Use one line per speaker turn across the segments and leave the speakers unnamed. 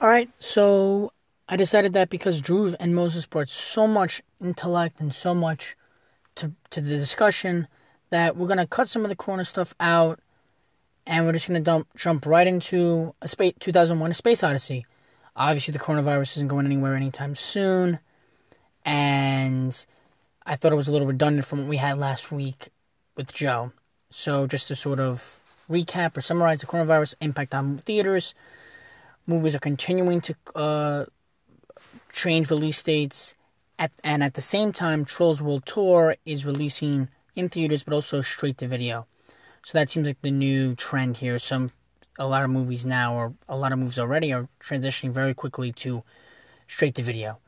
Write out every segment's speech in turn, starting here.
All right, so I decided that because Drew and Moses brought so much intellect and so much to to the discussion that we're gonna cut some of the corner stuff out, and we're just gonna dump, jump right into a space 2001: A Space Odyssey. Obviously, the coronavirus isn't going anywhere anytime soon, and I thought it was a little redundant from what we had last week with Joe. So, just to sort of recap or summarize the coronavirus impact on theaters, movies are continuing to uh, change release dates, at, and at the same time, Trolls World Tour is releasing in theaters but also straight to video. So that seems like the new trend here. Some a lot of movies now, or a lot of movies already, are transitioning very quickly to straight to video.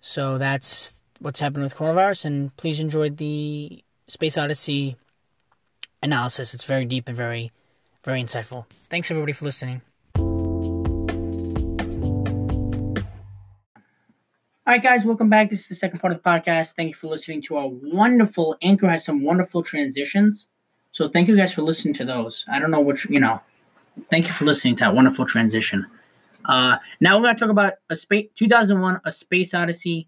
So that's what's happening with coronavirus, and please enjoy the Space Odyssey analysis. It's very deep and very, very insightful. Thanks everybody for listening. All right, guys, welcome back. This is the second part of the podcast. Thank you for listening to our wonderful Anchor has some wonderful transitions. So thank you guys for listening to those. I don't know which, you know, thank you for listening to that wonderful transition. Uh, now we're going to talk about a space 2001 A Space Odyssey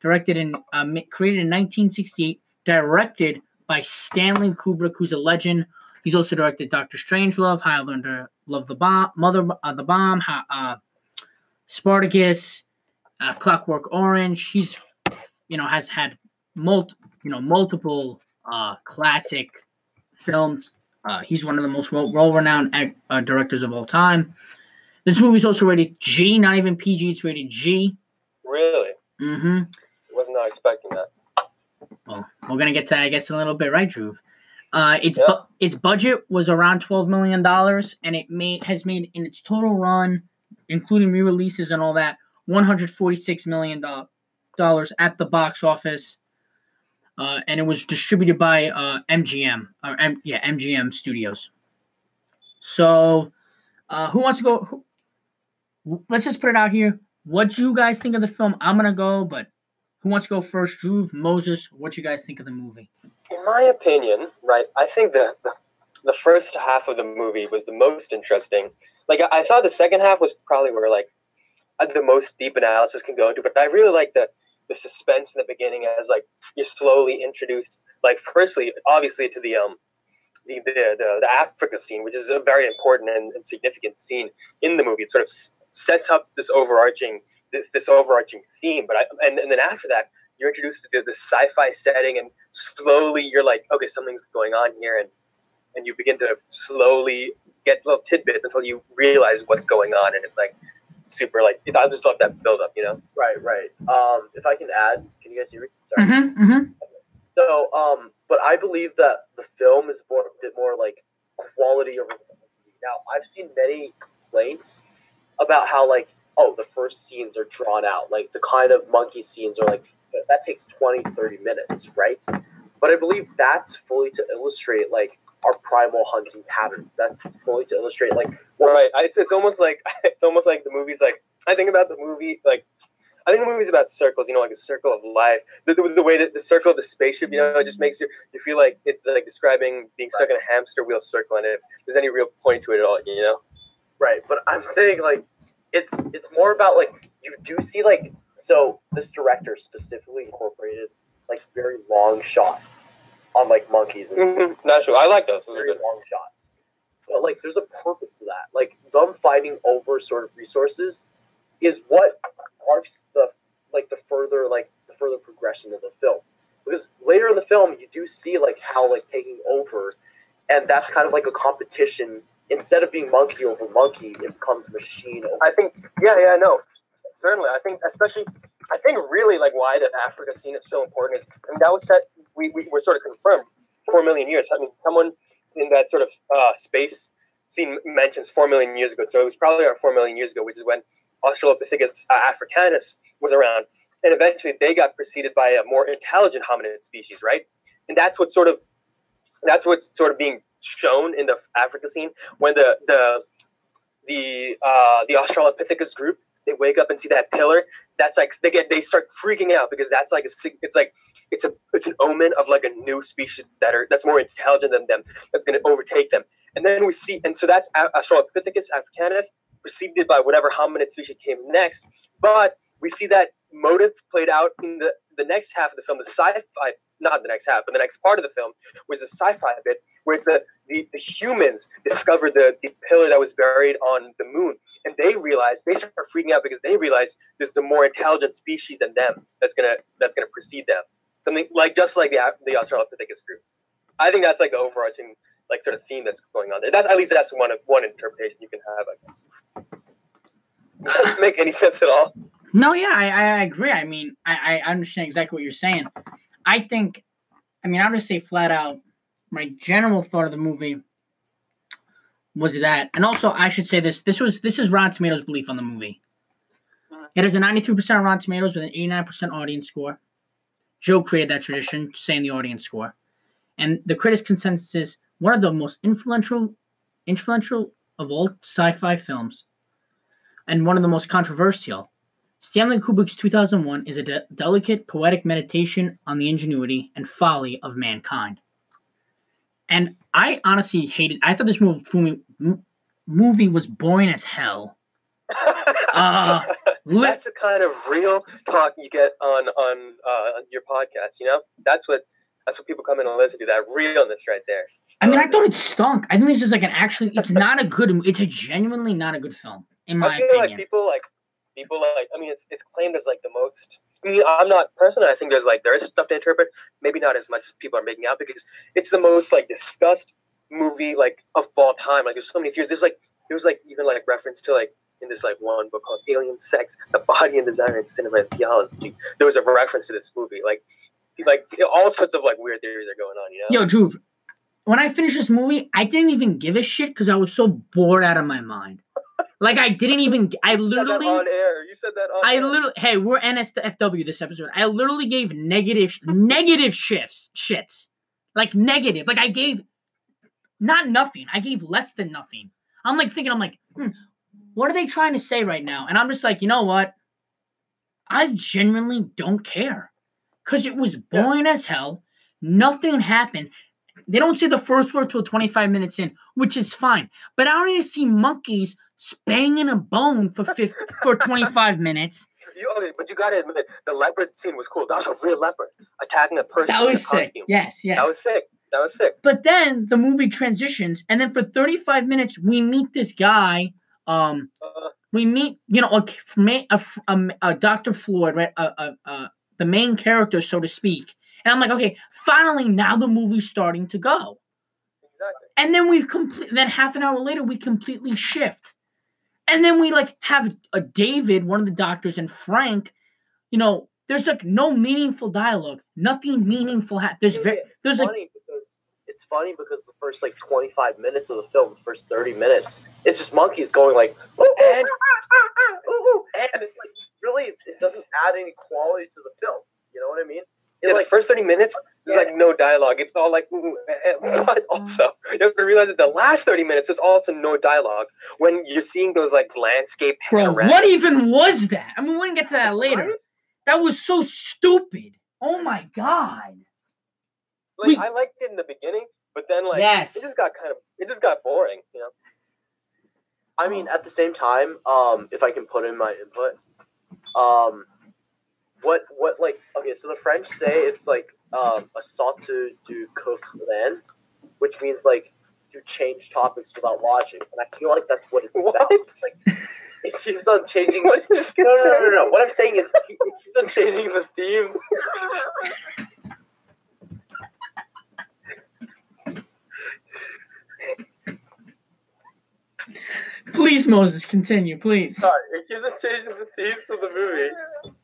directed and uh, created in 1968, directed by Stanley Kubrick, who's a legend. He's also directed Doctor Strangelove, Highlander, Love the Bomb, Mother uh, the Bomb, uh, Spartacus, uh, Clockwork Orange. He's you know has had mul- you know multiple uh, classic films. Uh, he's one of the most well renowned uh, directors of all time. This movie's also rated G, not even PG. It's rated G.
Really?
Mm-hmm.
Was not expecting that.
Well, we're gonna get to that, I guess, in a little bit, right, Drew? Uh, its bu- its budget was around twelve million dollars, and it made has made in its total run, including re-releases and all that, one hundred forty-six million dollars at the box office, uh, and it was distributed by uh, MGM, or M- yeah, MGM Studios. So, uh, who wants to go? Who, let's just put it out here. What do you guys think of the film? I'm gonna go, but who wants to go first? Drew, Moses, what you guys think of the movie?
In my opinion, right, I think the, the, first half of the movie was the most interesting. Like, I, I thought the second half was probably where, like, the most deep analysis can go into, but I really like the, the suspense in the beginning as, like, you're slowly introduced, like, firstly, obviously, to the, um, the, the, the, the Africa scene, which is a very important and, and significant scene in the movie. It sort of sets up this overarching this overarching theme. But I, and, and then after that, you're introduced to the, the sci-fi setting, and slowly you're like, okay, something's going on here, and and you begin to slowly get little tidbits until you realize what's going on, and it's like super like I just love that build up, you know.
Right, right. Um, if I can add, can you guys hear me?
Sorry. Mm-hmm, mm-hmm.
So, um, but I believe that the film is more a bit more like quality over quantity. Now, I've seen many complaints about how like oh, the first scenes are drawn out. Like the kind of monkey scenes are like, that takes 20, 30 minutes, right? But I believe that's fully to illustrate like our primal hunting patterns. That's fully to illustrate like
right. It's, it's almost like it's almost like the movie's like I think about the movie like I think the movie's about circles. You know, like a circle of life. The, the, the way that the circle of the spaceship, you know, it just makes you you feel like it's like describing being stuck in a hamster wheel circle, and if there's any real point to it at all, you know.
Right, but I'm saying like it's it's more about like you do see like so this director specifically incorporated like very long shots on like monkeys. And
mm-hmm. True. I like those.
Very long shots. But like, there's a purpose to that. Like them fighting over sort of resources is what marks the like the further like the further progression of the film. Because later in the film, you do see like how like taking over, and that's kind of like a competition instead of being monkey over monkey, it becomes machine over.
I think, yeah, yeah, no, certainly. I think, especially, I think really like why the Africa scene is so important is, and that was set, we, we were sort of confirmed four million years. I mean, someone in that sort of uh, space scene mentions four million years ago. So it was probably around four million years ago, which is when Australopithecus uh, africanus was around. And eventually they got preceded by a more intelligent hominid species, right? And that's what sort of, that's what's sort of being shown in the Africa scene when the the the uh, the Australopithecus group they wake up and see that pillar. That's like they get they start freaking out because that's like a it's like it's a it's an omen of like a new species that are that's more intelligent than them that's going to overtake them. And then we see and so that's Australopithecus africanus. preceded by whatever hominid species came next. But we see that motive played out in the the next half of the film, the sci-fi, not the next half, but the next part of the film, was a sci-fi bit where it's a the, the humans discover the, the pillar that was buried on the moon, and they realize they start freaking out because they realize there's the more intelligent species than them that's gonna that's gonna precede them. Something like just like the the Australopithecus group. I think that's like the overarching like sort of theme that's going on there. That's at least that's one of one interpretation you can have, I guess. Make any sense at all.
No, yeah, I, I agree. I mean, I, I understand exactly what you're saying. I think, I mean, I'll just say flat out, my general thought of the movie was that, and also I should say this: this was this is Rotten Tomatoes' belief on the movie. Uh-huh. It has a 93% on Rotten Tomatoes with an 89% audience score. Joe created that tradition, saying the audience score, and the critics' consensus is one of the most influential, influential of all sci-fi films, and one of the most controversial. Stanley Kubrick's 2001 is a de- delicate, poetic meditation on the ingenuity and folly of mankind. And I honestly hated. I thought this movie movie was boring as hell.
Uh, That's the kind of real talk you get on on uh, your podcast. You know, that's what that's what people come in and listen to. That realness right there.
I mean, I thought it stunk. I think this is like an actually. It's not a good. It's a genuinely not a good film, in my opinion.
I feel
opinion.
like people like people like. I mean, it's it's claimed as like the most. I mean, I'm not personally. I think there's like there is stuff to interpret. Maybe not as much as people are making out because it's the most like discussed movie like of all time. Like there's so many theories. There's like there was like even like reference to like in this like one book called Alien Sex, the Body and Desire in Cinema and Theology. There was a reference to this movie. Like like all sorts of like weird theories are going on. You know.
Yo, Drew, when I finished this movie, I didn't even give a shit because I was so bored out of my mind. Like I didn't even. I
You said that
literally.
on air. You said that on
I literally. Hey, we're NSFW this episode. I literally gave negative, negative shifts, shits, like negative. Like I gave, not nothing. I gave less than nothing. I'm like thinking. I'm like, hmm, what are they trying to say right now? And I'm just like, you know what? I genuinely don't care, cause it was
Yeah.
boring as hell. Nothing happened. They don't say the first word till 25 minutes in, which is fine. But I don't need to see monkeys banging a bone for 50, for 25 minutes.
You, okay, but you gotta admit, the leopard scene was cool. That was a real leopard attacking a person.
That was sick.
costume.
Yes, yes.
That was sick. That was sick.
but then the movie transitions, and then for 35 minutes, we meet this guy. Um,
Uh,
we meet, you know, a, a, a, a Dr. Floyd, right? Uh, uh, uh, the main character, so to speak. And I'm like, okay, finally, now the movie's starting to go.
exactly.
And then we complete. Then half an hour later, we completely shift, and then we like have a David, one of the doctors, and Frank. You know, there's like no meaningful dialogue. Nothing meaningful. Ha- there's very.
It's
There's like.
funny because it's funny because the first like 25 minutes of the film, the first 30 minutes, it's just monkeys going like, "Ooh, ooh,
And- ah, ah, ah,
ooh, ooh," and it's like really, it doesn't add any quality to the film. You know what I mean?
Yeah,
like
first 30 minutes, there's like no dialogue. It's all like, ooh, eh, eh, but also, you have to realize that the last 30 minutes, there's also no dialogue when you're seeing those like landscape
Bro, what even was that? I mean, we can get to that later. That was so stupid. Oh my god.
Like,
we-
I liked it in the beginning, but then like,
Yes.
it just got kind of, it just got boring, you know?
I mean, at the same time, um, if I can put in my input, um, what what like okay, so the French say it's like um, a sautu du coq land, which means like you change topics without logic, and I feel like that's what it's about. It's like it keeps on changing.
What is this
no, no, no, no, no. What I'm saying is it keeps on changing the themes.
Please, Moses, continue, please.
Sorry, it keeps on changing the themes of the movie.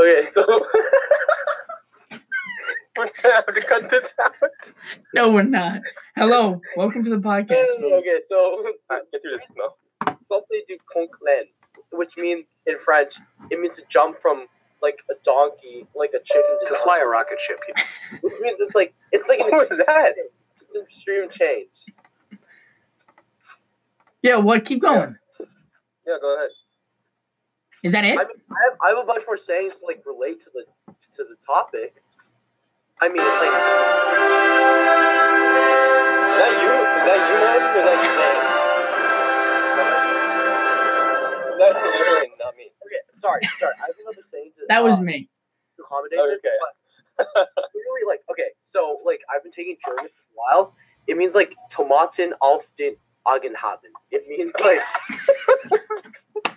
Okay, so
We're gonna have to cut this out.
No, we're not. Hello, welcome to the podcast.
okay, so
Alright, uh, get through this, Mo.
sauté du conquelin, which means in French, it means to jump from like a donkey, like a chicken to,
To fly a rocket ship.
which means it's like it's like an
What was that?
It's an extreme change.
Yeah, what? Keep going.
Yeah, go ahead.
Is that it?
I mean, I have, I have a bunch more sayings to like relate to the to the topic. I mean, like
Is that you? Is that you Moses, or that you James? That's literally not me.
Okay, sorry, sorry. I have another saying to
That was
uh,
me.
to accommodate this,
Okay.
but literally like okay, so like I've been taking German for a while. It means like Tomaten auf den Augen haben. It means like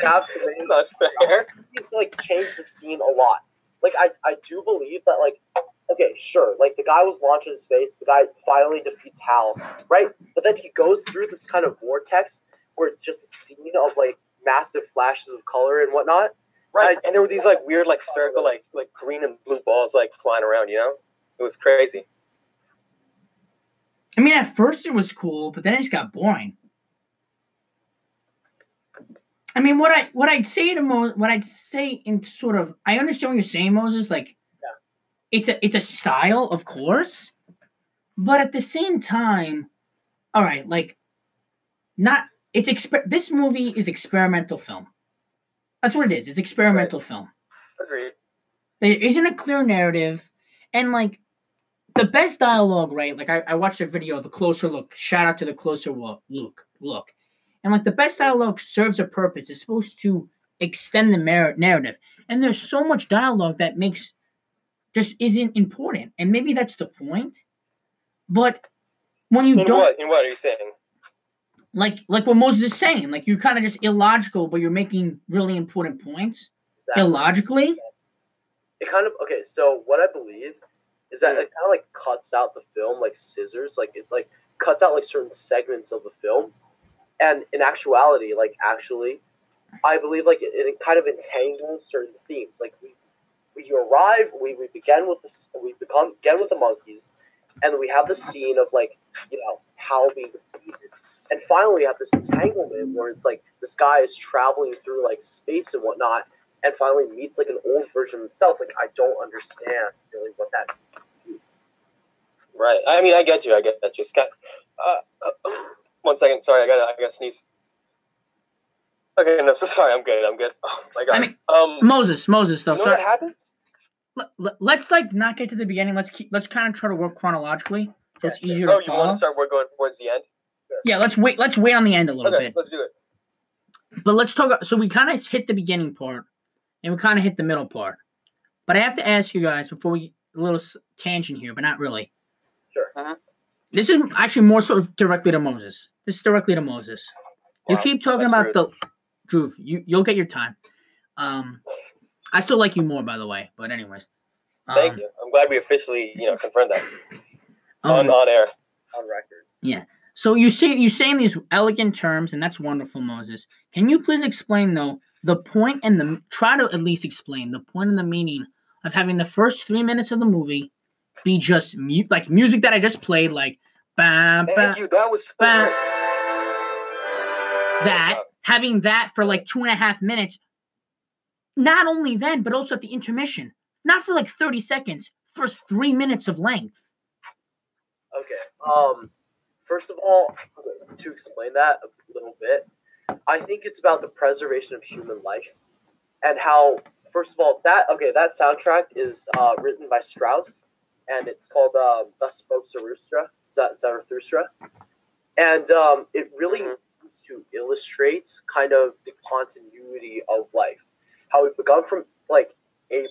have to make-
Not fair.
he's like changed the scene a lot. Like I, I do believe that like okay, sure, like the guy was launched in space, the guy finally defeats Hal, right? But then he goes through this kind of vortex where it's just a scene of like massive flashes of color and whatnot.
Right, and there were these like weird, like spherical, like like green and blue balls like flying around. You know, it was crazy.
I mean, at first it was cool, but then it just got boring. I mean, what I what I'd say to Mo, what I'd say in sort of, I understand what you're saying, Moses. Like, it's a it's a style, of course, but at the same time, all right, like, not it's exper- This movie is experimental film. That's what it is. It's experimental film.
Agreed.
There isn't a clear narrative, and like the best dialogue, right? Like I, I watched a video the closer look. Shout out to the closer wo- look. Look, and like the best dialogue serves a purpose. It's supposed to extend the mer- narrative, and there's so much dialogue that makes just isn't important, and maybe that's the point. But when you
In
don't
what? In what are you saying?
like like what Moses is saying, like you're kind of just illogical, but you're making really important points
Exactly.
illogically.
it kind of okay. So what I believe is that it kind of like cuts out the film like scissors. Like it like cuts out like certain segments of the film, and in actuality, like actually, I believe like it, it kind of entangles certain themes. Like we we arrive, we, we begin with this, we become begin with the monkeys, and we have the scene of like you know Hal being defeated. And finally, we have this entanglement where it's like this guy is traveling through like space and whatnot, and finally meets like an old version of himself. Like I don't understand really what that.
Right. I mean, I get you. I get that. You Scott. Uh, uh, one second. Sorry, I got. I got to sneeze. Okay. No. So sorry. I'm good. I'm good. Oh my god.
I mean,
um.
Moses, Moses, though.
you know
so
what happens?
let, let's like not get to the beginning. Let's keep. Let's kind of try to work chronologically, so it's
Yeah,
easier
Oh,
to
you want to start? We're going towards the end.
Yeah, let's wait. Let's wait on the end a little
Okay.
bit.
Let's do it.
But let's talk. So we kind of hit the beginning part, and we kind of hit the middle part. But I have to ask you guys before we a little tangent here, but not really.
Sure.
Mhm.
This is actually more sort of directly to Moses. This is directly to Moses. You keep talking
that's
about the Drew. You you'll get your time. Um, I still like you more, by the way. But anyways.
Thank
Um,
you. I'm glad we officially, you know, confirmed that
um,
on on air.
on record. Yeah.
So you say you say in these elegant terms, and that's wonderful, Moses. Can you please explain though the point and the try to at least explain the point and the meaning of having the first three minutes of the movie be just mu- like music that I just played, like bam, bam,
Thank you. That was.
Bam.
Good
that having that for like two and a half minutes. Not only then, but also at the intermission, not for like thirty seconds, for three minutes of length.
Okay. Um. First of all, to explain that a little bit, I think it's about the preservation of human life, and how first of all that okay that soundtrack is uh, written by Strauss, and it's called uh, "Thus Spoke Zarathustra." Zarathustra, and um, it really
Mhm.
needs to illustrate kind of the continuity of life, how we've begun from like ape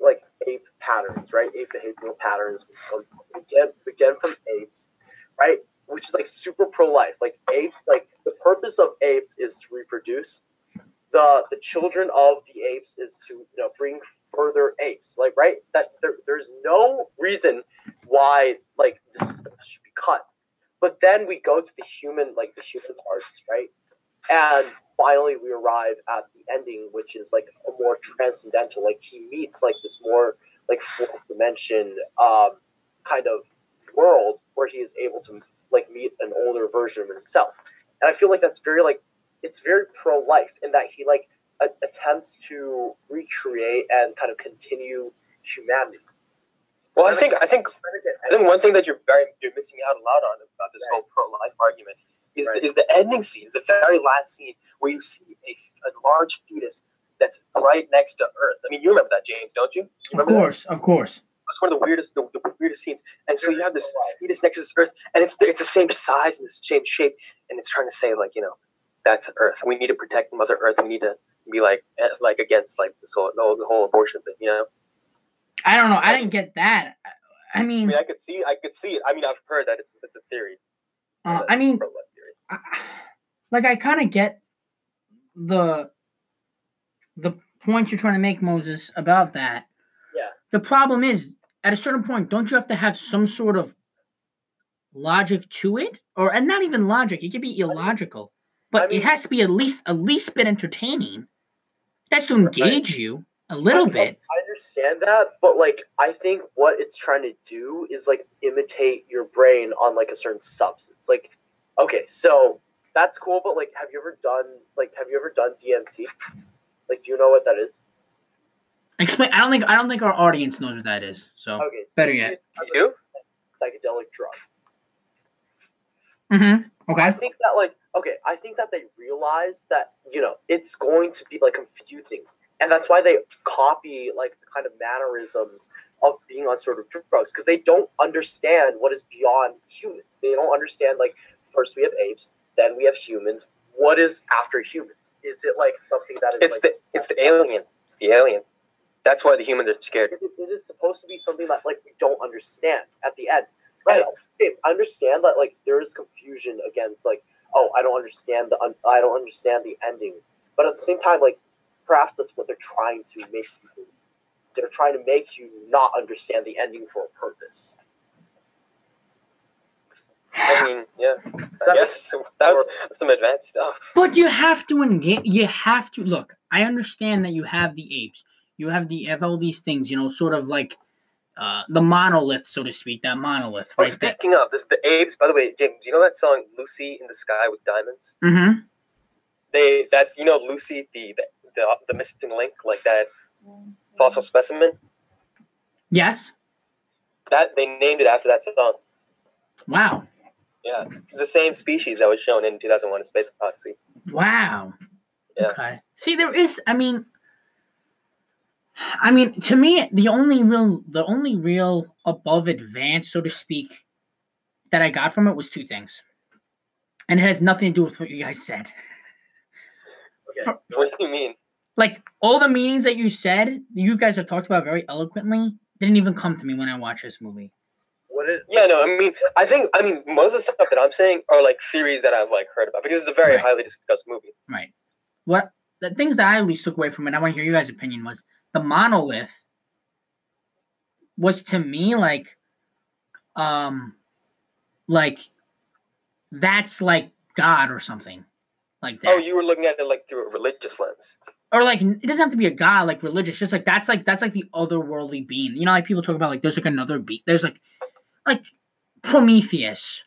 like ape patterns, right? Ape behavioral patterns. We begin, begin from apes, right? Which is like super pro life. Like ape, like the purpose of apes is to reproduce. The the children of the apes is to you know bring further apes. Like right, that there, there's no reason why like this stuff should be cut. But then we go to the human, like the human parts, right? And finally, we arrive at the ending, which is like a more transcendental. Like he meets like this more like fourth dimension um, kind of world where he is able to like meet an older version of himself. And I feel like that's very like it's very pro life in that he like a- attempts to recreate and kind of continue humanity.
Well, I think I think
Trying to
I think one thing that you're very you're missing out a lot on about this
Right.
whole pro life argument is
Right.
the, is the ending scene, is the very last scene where you see a, a large fetus that's right next to Earth. I mean, you remember that, James, don't you? you
Of
remember that?
course, of course.
it's one of the weirdest, the, the weirdest scenes. And so you have this fetus next to this Earth, and it's it's the same size and the same shape, and it's trying to say like you know, that's Earth. We need to protect Mother Earth. We need to be like eh, like against like this whole the whole, the whole abortion thing. You know.
I don't know. I didn't get that. I
I
mean,
mean, I could see, I could see it. I mean, I've heard that it's it's a theory.
uh, I mean,
theory.
I- like I kind of get the the point you're trying to make, Moses, about that.
Yeah.
The problem is, at a certain point, don't you have to have some sort of logic to it, or and not even logic? It could be illogical, but
I mean-
it has to be at least at least bit entertaining. It has to engage you a little
I-
bit.
I understand that, but like I think what it's trying to do is like imitate your brain on like a certain substance. Like, okay, so that's cool, but like, have you ever done like have you ever done DMT? Like, do you know what that is?
Explain. I don't think I don't think our audience knows what that is. So
Okay,
better yet.
You?
psychedelic drug.
Mm-hmm.
I
Okay.
think that like okay, I think that they realize that you know it's going to be like confusing, and that's why they copy like the kind of mannerisms of being on sort of drugs because they don't understand what is beyond humans. They don't understand like first we have apes, then we have humans. What is after humans? Is it like something that is
It's
like
the it's the alien. It's the alien. That's why the humans are scared.
it, it is supposed to be something that like we don't understand at the end. Right. James, I understand that like there is confusion against like, oh, I don't understand the un- I don't understand the ending. But at the same time, like perhaps that's what they're trying to make you. They're trying to make you not understand the ending for a purpose.
I mean, yeah.
Does
I
that
guess that was some advanced stuff.
But you have to engage. You have to look. I understand that you have the apes. You have the have all these things. You know, sort of like uh, the monolith, so to speak. That monolith,
Oh,
right?
Speaking of this, the apes. By the way, James, you know that song "Lucy in the Sky with Diamonds"?
Mm-hmm.
They that's you know Lucy, the the the, the missing link, like that fossil specimen.
Yes.
That they named it after that song.
Wow.
Yeah, it's the same species that was shown in 2001: A Space Odyssey.
Wow.
Yeah.
Okay. See, there is. I mean, I mean, to me, the only real, the only real above advance, so to speak, that I got from it was two things, and it has nothing to do with what you guys said.
Okay.
What do you mean?
Like all the meanings that you said, you guys have talked about very eloquently, didn't even come to me when I watched this movie.
What is
Yeah, no, I mean, I think, I mean, most of the stuff that I'm saying are like theories that I've like heard about because it's a very
Right.
highly discussed movie.
Right. What the things that I at least took away from it, I want to hear you guys' opinion, was the monolith was to me like um like that's like God or something. Like that.
Oh, you were looking at it like through a religious lens.
or like it doesn't have to be a god like religious, just like that's like that's like the otherworldly being. You know, like people talk about like there's like another being. There's like like Prometheus.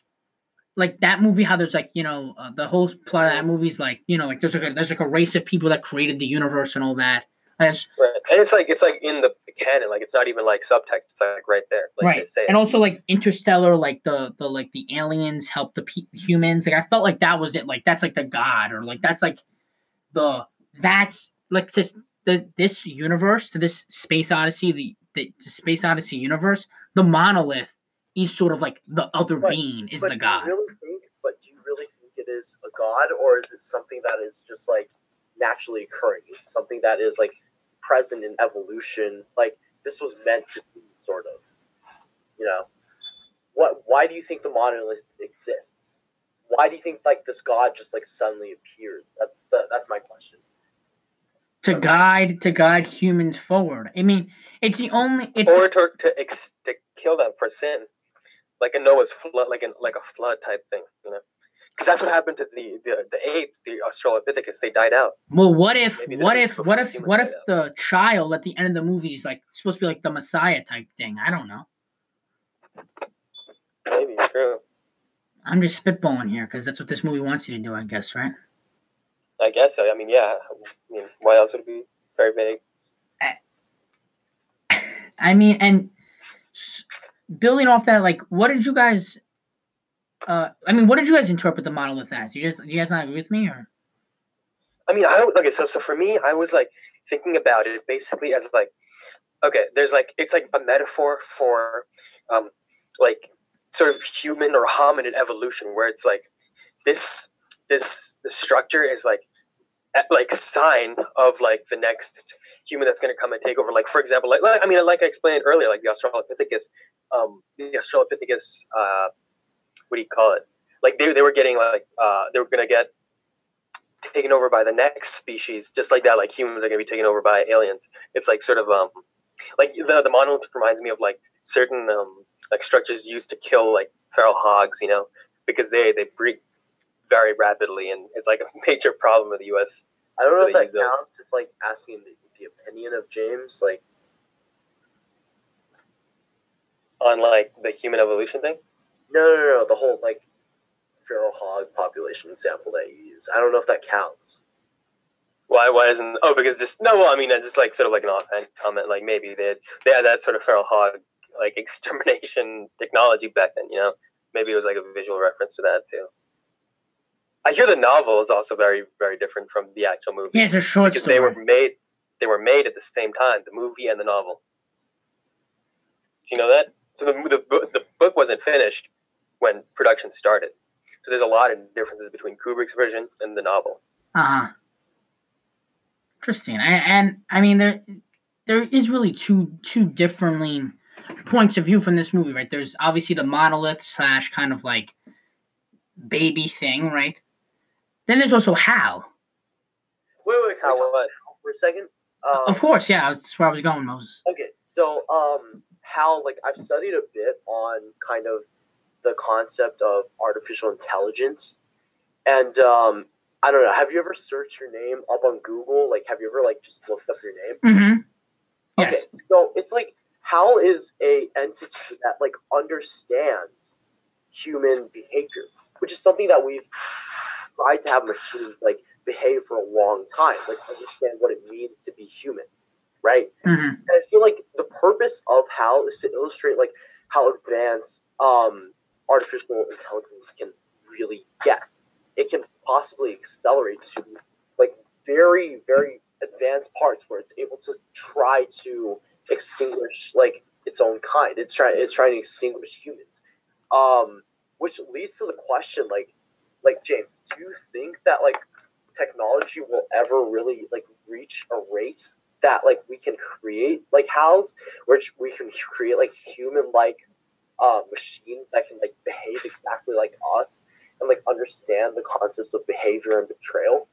Like that movie, how there's like you know uh, the whole plot of that movie's like you know like there's like a, there's like a race of people that created the universe and all that. That's
Right. And it's like it's like in the canon, like it's not even like subtext. It's like right there, like they
right,
say.
and also like Interstellar, like the the like the aliens help the pe- humans. Like I felt like that was it. Like that's like the god, or like that's like the that's like this the this universe to this space odyssey, the the, space odyssey universe. The monolith is sort of like the other
But-
being is
but
the
do
god.
You really think, but do you really think it is a god, or is it something that is just like naturally occurring? It's something that is like present in evolution. Like this was meant to be, sort of. You know, what? Why do you think the monolith exists? Why do you think like this god just like suddenly appears? That's the that's my question.
to guide to guide humans forward. I mean, it's the only it's
or to to, ex- to kill them for sin, like a Noah's flood, like an like a flood type thing, you know. Because that's what happened to the, the the apes, the Australopithecus. They died out.
Well, what if, what if, what if, what if
died out.
the child at the end of the movie is like supposed to be like the Messiah type thing? I don't know.
Maybe true.
I'm just spitballing here because that's what this movie wants you to do, I guess, right?
I guess so. I mean, yeah. I mean, why else would it be very vague?
I mean, and building off that, like, what did you guys? Uh, I mean, what did you guys interpret the monolith as? You just, you guys not agree with me, or
I mean, I okay. So so for me, I was like thinking about it basically as like okay, there's like it's like a metaphor for um like sort of human or hominid evolution where it's like this this the structure is like like sign of like the next human that's going to come and take over like for example like, like i mean like i explained earlier like the australopithecus um the australopithecus uh what do you call it like they, they were getting like uh they were going to get taken over by the next species just like that like humans are going to be taken over by aliens it's like sort of um like the the monolith reminds me of like certain um like structures used to kill like feral hogs you know because they they breed very rapidly and it's like a major problem in the us
I don't
So
know if that counts. It's like asking the, the opinion of James. Like,
on like the human evolution thing
no, no, no, no, the whole like feral hog population example that you use. I don't know if that counts.
why why isn't oh because just no well i mean it's just like sort of like an offhand comment like maybe they had, they had that sort of feral hog like extermination technology back then you know maybe it was like a visual reference to that too i hear the novel is also very very different from the actual movie
Yeah, it's a short
because
story.
they were made they were made at the same time the movie and the novel do you know that so the, the, the book wasn't finished when production started so there's a lot of differences between kubrick's version and the novel
Uh huh. Interesting. I, and I mean, there there is really two two differently points of view from this movie, right? There's obviously the monolith slash kind of like baby thing, right? Then there's also Hal.
Wait, wait,
how what
for a second? Um,
of course, yeah, that's where I was going, Moses.
Okay, so um, how like I've studied a bit on kind of the concept of artificial intelligence, and um, I don't know. Have you ever searched your name up on Google? Like, have you ever like just looked up your name?
Mm-hmm. Yes.
Okay, so it's like Hal is a entity that like understands human behavior, which is something that we've tried to have machines like behave for a long time, like understand what it means to be human, right?
Mm-hmm.
And I feel like the purpose of Hal is to illustrate like how advanced um, artificial intelligence can really get. It can possibly accelerate to like very, very advanced parts where it's able to try to extinguish like its own kind. It's trying it's trying to extinguish humans. Um, which leads to the question like like James, do you think that like technology will ever really like reach a rate that like we can create like Hal's, which we can create like human like uh, machines that can like behave exactly like us and like understand the concepts of behavior and betrayal.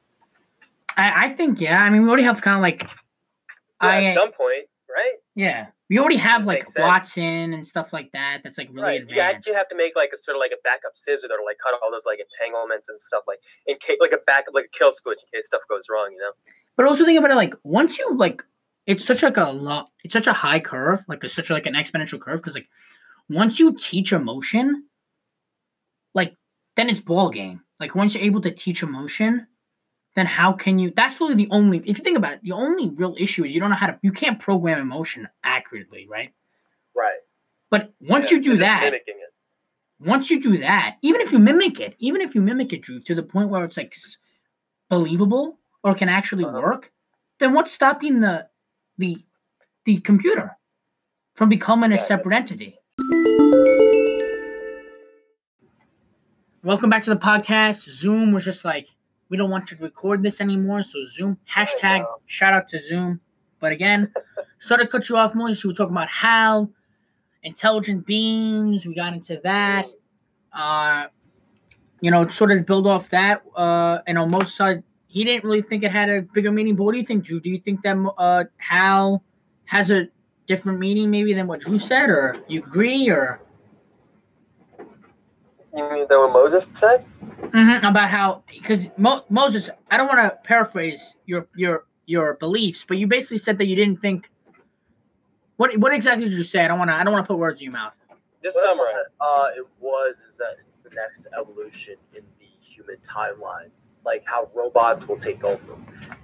I, I think yeah. I mean, we already have kind of like,
yeah,
I
at some point right
yeah, we already have like Watson and stuff like that. That's like really
right you actually have to make like a sort of like a backup scissor that'll like cut all those like entanglements and stuff like in case like a backup like a kill switch in case stuff goes wrong you know
But also think about it like once you like it's such like a lot it's such a high curve, like it's such like an exponential curve because like once you teach emotion, like then it's ball game. Like once you're able to teach emotion, then how can you that's really the only if you think about it, the only real issue is you don't know how to you can't program emotion accurately, right?
Right.
But once
Yeah,
you do that, once you do that, even if you mimic it, even if you mimic it, Drew, to the point where it's like believable or can actually
Uh-huh.
work, then what's stopping the the the computer from becoming a separate entity? Welcome back to the podcast. Zoom was just like, we don't want to record this anymore, so Zoom hashtag shout out to Zoom. But again, sorry to cut you off, Moses. We were talking about how intelligent beings. We got into that. Uh, you know, sort of build off that. Uh, and on most side, he didn't really think it had a bigger meaning. But what do you think, Drew? Do you think that uh, Hal has a different meaning maybe than what Drew said, or you agree, or
you mean that what moses said
Mhm, about how? Because Mo- Moses, I don't want to paraphrase your your your beliefs, but you basically said that you didn't think. What what exactly did you say? I don't want to. I don't want to put words in your mouth.
just
What
summarize
Uh, it was is that it's the next evolution in the human timeline, like how robots will take over,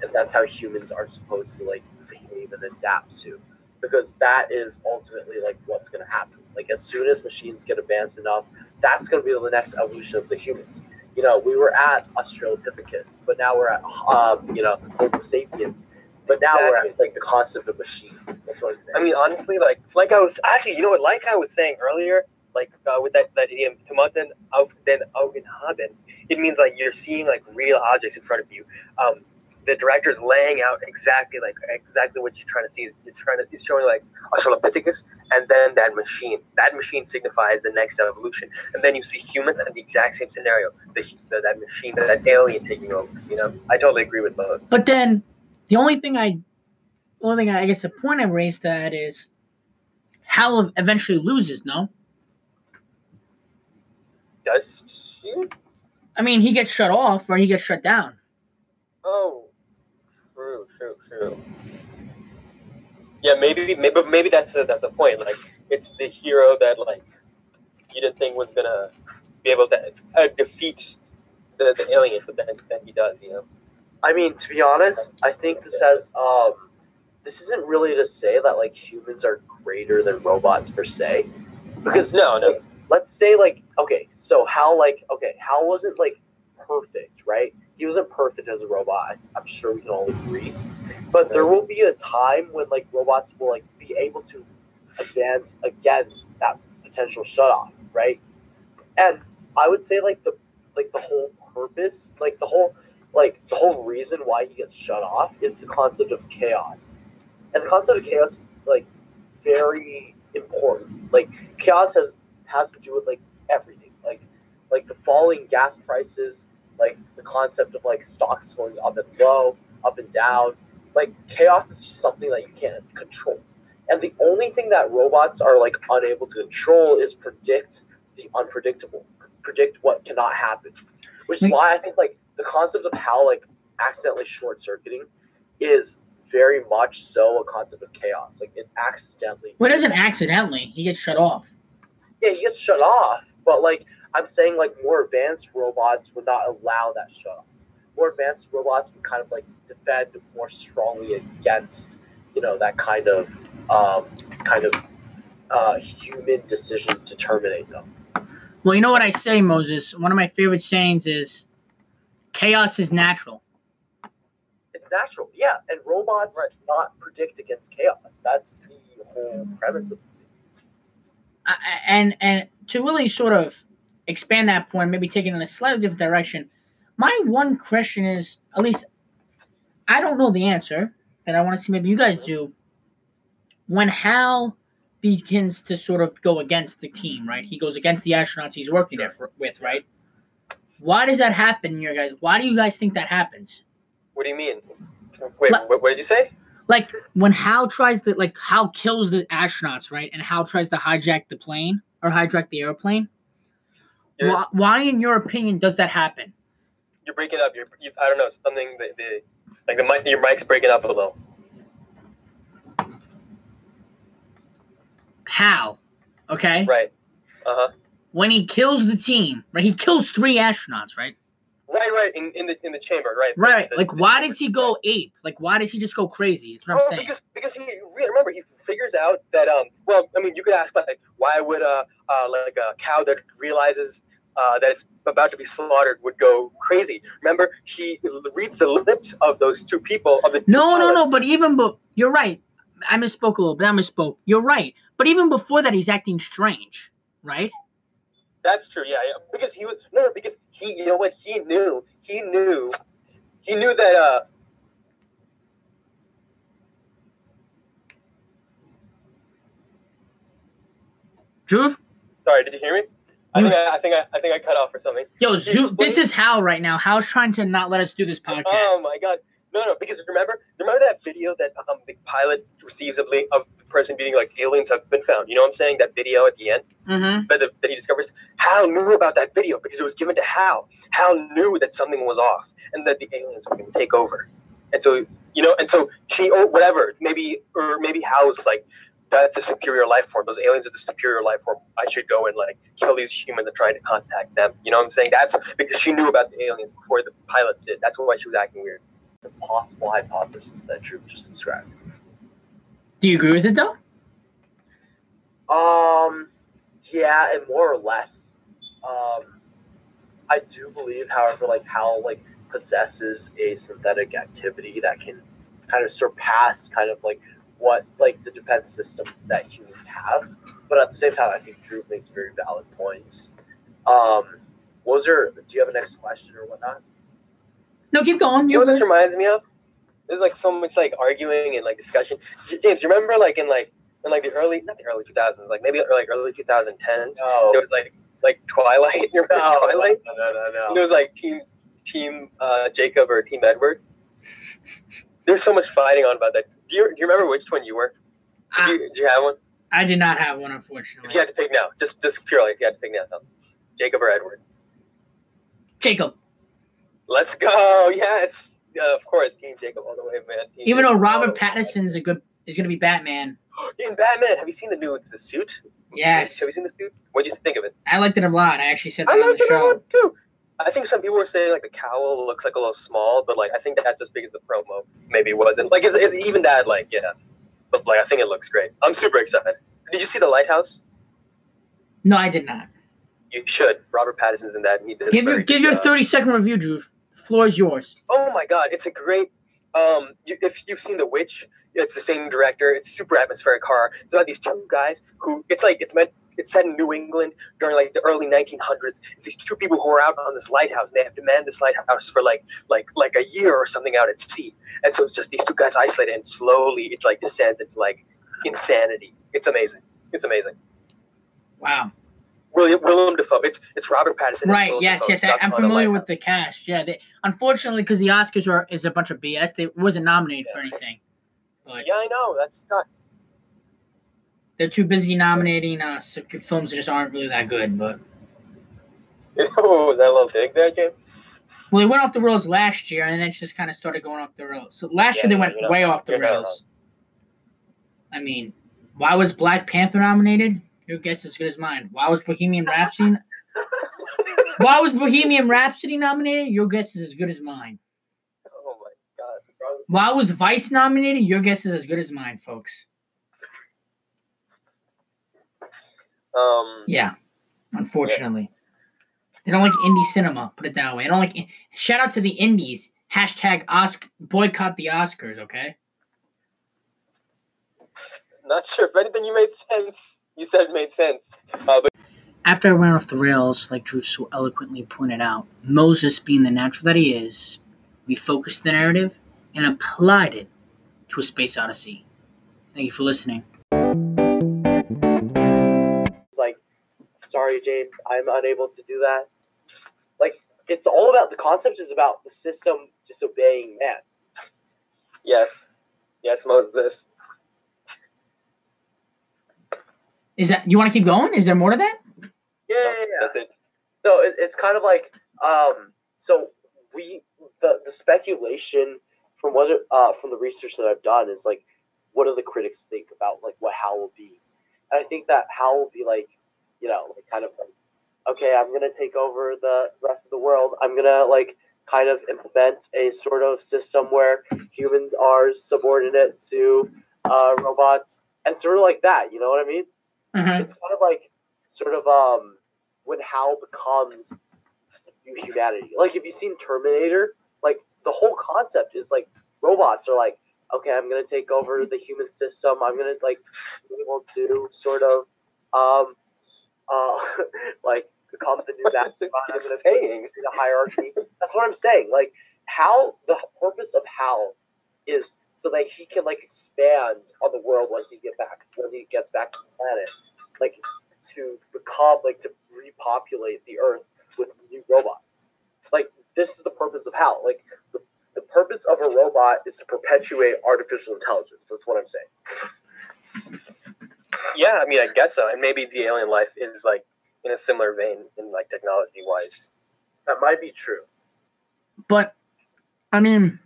and that's how humans are supposed to like behave and adapt to, because that is ultimately like what's going to happen. Like as soon as machines get advanced enough, that's going to be the next evolution of the humans. You know, we were at Australopithecus, but now we're at um, you know Homo sapiens, But now we're at like the concept of machines. That's what I'm saying.
I mean, honestly, like like I was actually, you know what, like I was saying earlier, like uh, with that that idiom, tomaten auf den Augen haben, it means like you're seeing like real objects in front of you. Um, the director is laying out exactly like exactly what you're trying to see. Is you're trying to he's showing like Australopithecus, and then that machine. That machine signifies the next evolution, and then you see humans in the exact same scenario. The, the that machine, that alien taking over. You know, I totally agree with both.
But then the only thing I, the only thing I, I guess the point I raised to that is Hal eventually loses. No,
Does she?
I mean he gets shut off or he gets shut down.
Oh, true. Yeah, maybe, maybe, but maybe that's a, that's a point. Like, it's the hero that like you didn't think was gonna be able to uh, defeat the, the alien, but then then he does. You know.
I mean, to be honest, I think this has um, this isn't really to say that like humans are greater than robots per se, because
No, no.
like, let's say like okay, so how like okay, Hal wasn't like perfect, right? He wasn't perfect as a robot. I'm sure we can all agree, but there will be a time when like robots will like be able to advance against that potential shut off, right? And I would say like the like the whole purpose, like the whole like the whole reason why he gets shut off is the concept of chaos. And the concept of chaos is like very important. Like chaos has has to do with like everything. Like like the falling gas prices, like the concept of like stocks going up and low, up and down. Like chaos is just something that you can't control. And the only thing that robots are like unable to control is predict the unpredictable, predict what cannot happen. Which is why I think like the concept of Hal like accidentally short circuiting is very much so a concept of chaos. Like it accidentally
Well, it isn't accidentally. He gets shut off.
yeah, he gets shut off. But like I'm saying, like more advanced robots would not allow that shut off. More advanced robots would kind of like defend more strongly against, you know, that kind of um, kind of uh, human decision to terminate them.
Well, you know what I say, Moses. One of my favorite sayings is, "Chaos is natural."
It's natural, yeah. And robots not predict against chaos. That's the whole premise of
I- I- and and to really sort of expand that point, maybe take it in a slightly different direction. My one question is, at least I don't know the answer, and I want to see maybe you guys do. When Hal begins to sort of go against the team, right? He goes against the astronauts he's working there for, with, right? Why does that happen, you guys? Why do you guys think that happens?
What do you mean? Wait,
Like-
what, what did you say?
Like when Hal tries to, like Hal kills the astronauts, right? And Hal tries to hijack the plane or hijack the airplane.
You're,
Why, why, in your opinion, does that happen?
You're breaking up. You're, you, I don't know something. The, the like the mic, your mic's breaking up a little.
How? Okay.
Right. Uh huh.
When he kills the team, right? He kills three astronauts, right?
Right, right. In, in the in the chamber, right.
Right.
The-
Like,
the-
why does he go ape? Like, why does he just go crazy? That's what I'm
Oh,
saying.
because because he re- remember he figures out that um well I mean you could ask like why would a uh, like a cow that realizes uh, that it's about to be slaughtered would go crazy. Remember he reads the lips of those two people of the
No, no, no. But even but you're right. I misspoke a little bit. I misspoke. You're right. But even before that, he's acting strange, right?
That's true. Yeah, yeah. Because he was no, no. Because he, you know what? He knew. He knew. He knew that. Uh.
Drew,
Sorry, did you hear me? I
Hmm.
think I, I think I, I think I cut off or something.
yo, this is Hal right now. Hal's trying to not let us do this podcast.
Oh my god. No, no. Because remember, remember that video that um the pilot receives of the of the person being like aliens have been found. You know what I'm saying? That video at the end
mm-hmm.
that, the, that he discovers. Hal knew about that video because it was given to Hal. Hal knew that something was off and that the aliens were going to take over. And so you know, and so she or whatever, maybe or maybe Hal was like, that's a superior life form. Those aliens are the superior life form. I should go and like kill these humans and try to contact them. You know what I'm saying? That's because she knew about the aliens before the pilots did. That's why she was acting weird.
It's a possible hypothesis that Drew just described.
Do you agree with it though?
Um, yeah, and more or less. Um, I do believe, however, like Hal like possesses a synthetic activity that can kind of surpass kind of like what like the defense systems that humans have. But at the same time, I think Drew makes very valid points. Um, was there? Do you have a next question or whatnot?
No, keep going.
You know what this reminds me of? There's like so much like arguing and like discussion. James, you remember like in like in like the early not the early 2000s, like maybe like early 2010s,
No.
there was like like Twilight. You remember
No,
Twilight?
no, no, no, no.
It was like team team uh, Jacob or team Edward. There's so much fighting on about that. Do you, do you remember which one you were? Did you, did you have one?
I did not have one, unfortunately.
If you had to pick now, just just purely if you had to pick now, though. Jacob or Edward?
Jacob.
Let's go. Yes, uh, of course, Team Jacob all the way, man. Team
Even though
Jacob all
Robert. Pattinson's a good is gonna be Batman.
in Batman. Have you seen the new the suit?
Yes.
Have you seen the suit? What did you think of it?
I liked it a lot. I actually said that
I
on
liked
the
it a
show.
lot too. I think some people were saying like the cowl looks like a little small, but like I think that's as big as the promo. Maybe it wasn't. Like it's, it's even that like yeah, but like I think it looks great. I'm super excited. Did you see the lighthouse?
No, I did not.
You should. Robert Pattinson's in that. He did
Give your give your thirty second review, Drew. The floor is yours.
Oh my god, it's a great. Um, you, if you've seen The Witch, it's the same director. It's super atmospheric horror. It's about these two guys who it's like it's meant. It's set in New England during like the early 1900s. It's these two people who are out on this lighthouse. And they have to man this lighthouse for like like like a year or something out at sea. And so it's just these two guys isolated, and slowly it like descends into like insanity. It's amazing. It's amazing.
Wow.
William Willem Dafoe. It's it's Robert Pattinson.
Right. Yes. Yes. I, I'm familiar with the cast. Yeah. They, unfortunately, because the Oscars are is a bunch of BS. They wasn't nominated for anything. But
Yeah, I know. That's not.
They're too busy nominating uh, s- films that just aren't really that good. But
Oh, was that a little dig there, James?
well, they went off the rails last year, and then it just kind of started going off the rails. So last
Yeah,
year they went way off the rails. I mean, why was Black Panther nominated? Your guess is as good as mine. Why was Bohemian Rhapsody? why was Bohemian Rhapsody nominated? Your guess is as good as mine.
Oh my god.
Why was Vice nominated? Your guess is as good as mine, folks.
Um,
Yeah, unfortunately. They don't like indie cinema, put it that way. I don't like. Shout out to the indies. Hashtag Oscar boycott the Oscars, okay?
not sure if anything you made sense. You said made sense. Uh, but
After I went off the rails, like Drew so eloquently pointed out, Moses, being the natural that he is, refocused the narrative and applied it to a space odyssey. Thank you for listening.
Sorry, James, I'm unable to do that. Like, it's all about the concept is about the system disobeying man.
yes, yes, Moses.
Is that you want to keep going? Is there more to that?
Yeah, yeah, yeah.
That's it.
So it, it's kind of like, um, so we the the speculation from what uh from the research that I've done is like, what do the critics think about like what Hal will be? And I think that Hal will be like, you know, like kind of like, okay, I'm gonna take over the rest of the world. I'm gonna like kind of implement a sort of system where humans are subordinate to uh, robots and sort of like that. You know what I mean?
Mm-hmm.
it's kind of like sort of um when Hal becomes new humanity. Like if you've seen Terminator, like the whole concept is like robots are like, okay, I'm gonna take over the human system. I'm gonna like be able to sort of um uh like the new
What is
master.
this
I'm
kid
gonna
saying?
be the hierarchy. That's what I'm saying. Like how the purpose of Hal is so that he can like expand on the world once he get back when he gets back to the planet, like to become like to repopulate the Earth with new robots. Like this is the purpose of Hal. Like the, the purpose of a robot is to perpetuate artificial intelligence. That's what I'm saying.
Yeah, I mean, I guess so. And maybe the alien life is like in a similar vein in like technology wise.
That might be true.
But I mean,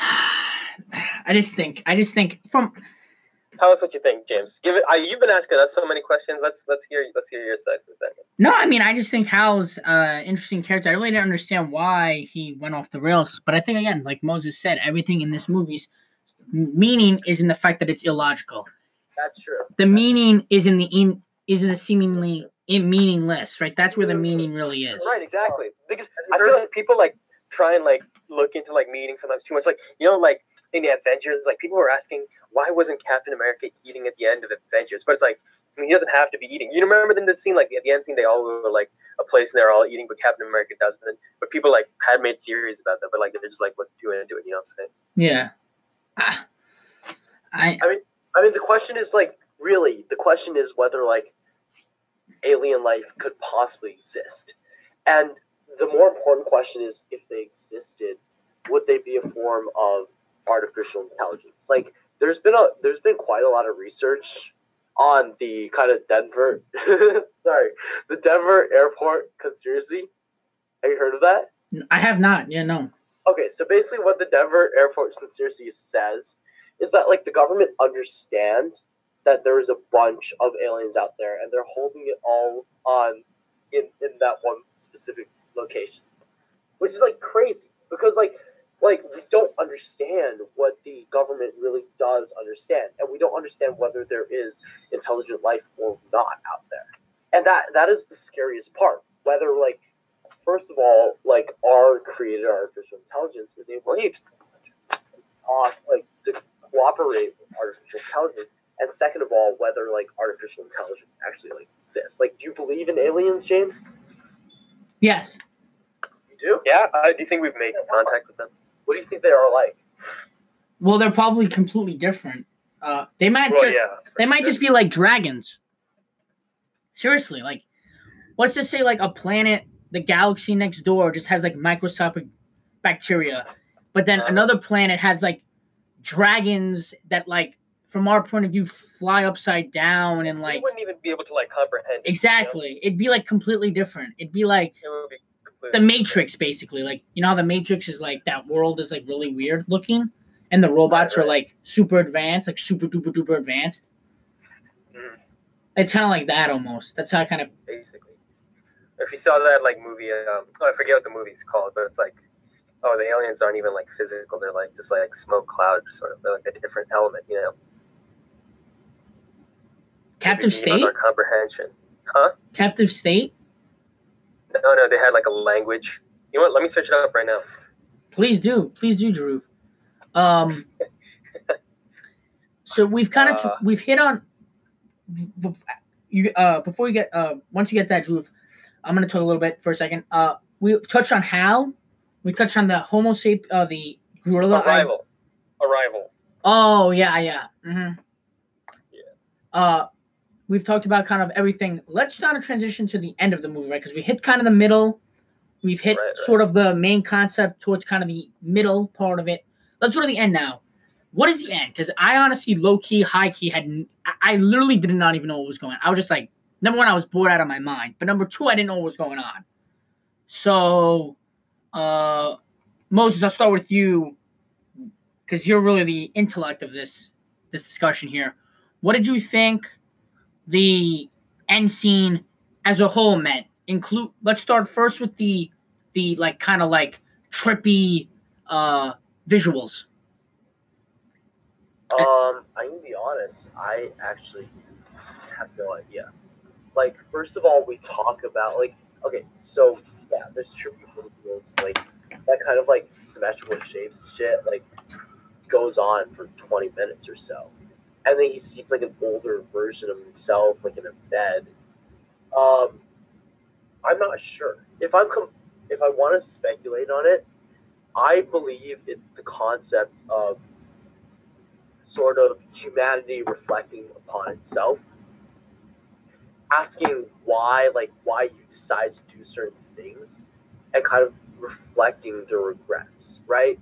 I just think I just think from
Tell us what you think, James. Give it. I, you've been asking us so many questions. Let's let's hear let's hear your side for a second.
no, I mean I just think Hal's uh interesting character. I really didn't understand why he went off the rails, but I think again, like Moses said, everything in this movie's meaning is in the fact that it's illogical.
That's true.
The meaning is in the in is in the seemingly in meaningless, right? That's where the meaning really is.
Right, exactly. Because I feel like people like try and like look into like meetings sometimes too much. Like you know, like in the Avengers, like people were asking why wasn't Captain America eating at the end of Avengers, but it's like I mean, he doesn't have to be eating. You remember in the scene, like at the end scene, they all were like a place and they're all eating, but Captain America doesn't. But people like had made theories about that, but like they're just like, what do you do it? You know what I'm saying?
Yeah. Ah. I
I mean, the question is like, really, the question is whether like alien life could possibly exist, and the more important question is if they existed, would they be a form of artificial intelligence? Like, there's been a there's been quite a lot of research on the kind of Denver, sorry, the Denver airport conspiracy. Have you heard of that?
I have not. Yeah, no.
Okay, so basically, what the Denver airport conspiracy says is that like the government understands that there is a bunch of aliens out there, and they're holding it all on in in that one specific location, which is like crazy because like like we don't understand what the government really does understand, and we don't understand whether there is intelligent life or not out there, and that that is the scariest part. Whether like first of all, like our created artificial intelligence is able to talk like to cooperate with artificial intelligence, and second of all, whether like artificial intelligence actually like exists. Like, do you believe in aliens, James?
Yes.
You do?
Yeah. Uh, do you think we've made contact with them?
What do you think they are like?
Well, they're probably completely different. Uh, they might
Well,
just,
yeah.
they might just be like dragons. Seriously, like, let's just say like a planet, the galaxy next door just has like microscopic bacteria, but then
Uh-huh.
another planet has like dragons that like, from our point of view, fly upside down and like
wouldn't even be able to like comprehend. it, you know?
exactly. It'd be like completely different. It'd be like
It be
the Matrix, basically. Like you know how the Matrix is like that world is like really weird looking, and the robots
Right,
are like super advanced, like super duper duper advanced.
Mhm.
It's kind of like that almost. That's how I kind of
basically. If you saw that like movie, um, oh, I forget what the movie's called, but it's like, oh, the aliens aren't even like physical; they're like just like smoke cloud, sort of. They're like a different element, you know.
captive state.
Our comprehension. Huh?
Captive state.
No, no, they had like a language. You know what? Let me search it up right now.
Please do, please do, Drew. Um. So we've kind of
Uh,
we've hit on. You uh before you get uh once you get that Drew, I'm gonna talk a little bit for a second. Uh, we touched on how we touched on the Homo sap uh the gorilla.
Arrival. Arrival.
Oh yeah, yeah. hmm
Yeah.
Uh, we've talked about kind of everything. Let's kind of transition to the end of the movie, right? Because we hit kind of the middle. We've hit
Right, right.
sort of the main concept towards kind of the middle part of it. Let's go to the end now. What is the end? Because I honestly, low key, high key, had I I literally did not even know what was going. on. I was just like, number one, I was bored out of my mind, but number two, I didn't know what was going on. So, uh, Moses, I'll start with you because you're really the intellect of this this discussion here. What did you think the end scene as a whole meant? Include. Let's start first with the the like kind of like trippy uh visuals.
Um, I'm gonna be honest. I actually have no idea. Like, first of all, we talk about like, okay, so yeah, there's trippy visuals, like that kind of like symmetrical shapes shit, like goes on for 20 minutes or so, and then he sees like an older version of himself, like in a bed. Um, I'm not sure if I'm com- if I want to speculate on it. I believe it's the concept of sort of humanity reflecting upon itself asking why like why you decide to do certain things and kind of reflecting the regrets right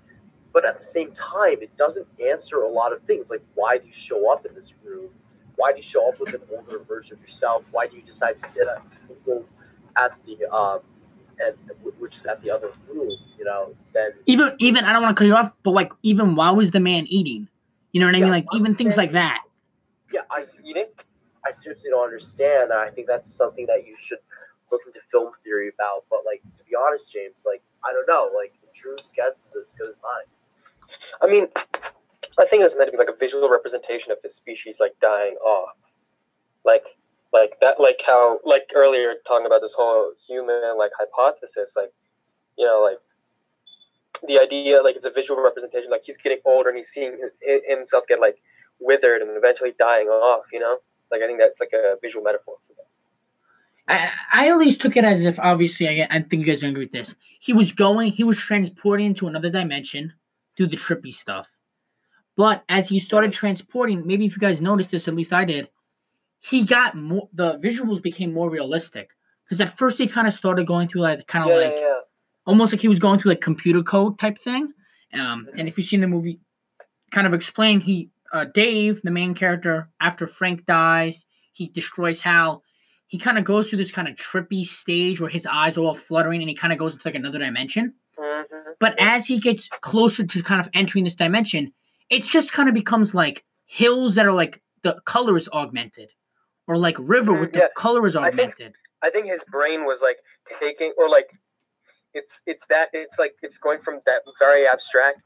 but at the same time it doesn't answer a lot of things like why do you show up in this room why do you show up with an older version of yourself why do you decide to sit at, at the um and which is at the other room you know then
Even even I don't want to cut you off, but like even why was the man eating? You know what I mean? Like even things
man
like that.
yeah i
He's eating.
I seriously don't understand. I think that's something that you should look into film theory about. But like to be honest, James, like I don't know. Like Drew's guess good mine.
I mean, I think it was meant to be like a visual representation of the species like dying off, like like that, like how like earlier talking about this whole human like hypothesis, like you know, like the idea like it's a visual representation. Like he's getting older and he's seeing himself get like withered and eventually dying off. You know, like I think that's like a visual metaphor for that.
I, I at least took it as if obviously I, I think you guys are agree with this. He was going, he was transporting into another dimension through the trippy stuff. But as he started transporting, maybe if you guys noticed this, at least I did, he got more. The visuals became more realistic because at first he kind of started going through like kind of
Yeah,
like
yeah, yeah.
almost like he was going through like computer code type thing. Um, and if you've seen the movie, kind of explain he uh, Dave, the main character, after Frank dies, he destroys Hal. He kind of goes through this kind of trippy stage where his eyes are all fluttering and he kind of goes into like another dimension.
Mhm.
But as he gets closer to kind of entering this dimension, it just kind of becomes like hills that are like the color is augmented, or like river with the
Yeah,
color is
I think-
augmented.
I think his brain was like taking or like it's it's that it's like it's going from that very abstract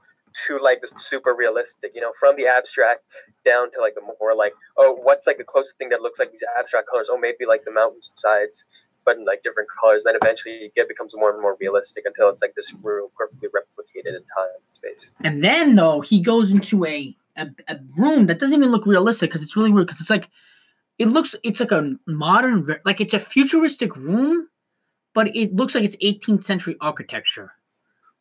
to like the super realistic, you know, from the abstract down to like the more like, oh, what's like the closest thing that looks like these abstract colors? Oh, maybe like the mountain sides, but in like different colors. Then eventually it becomes more and more realistic until it's like this real perfectly replicated in time and space.
And then though he goes into a a, a room that doesn't even look realistic because it's really weird because it's like it looks it's like a modern like it's a futuristic room, but it looks like it's 18th century architecture,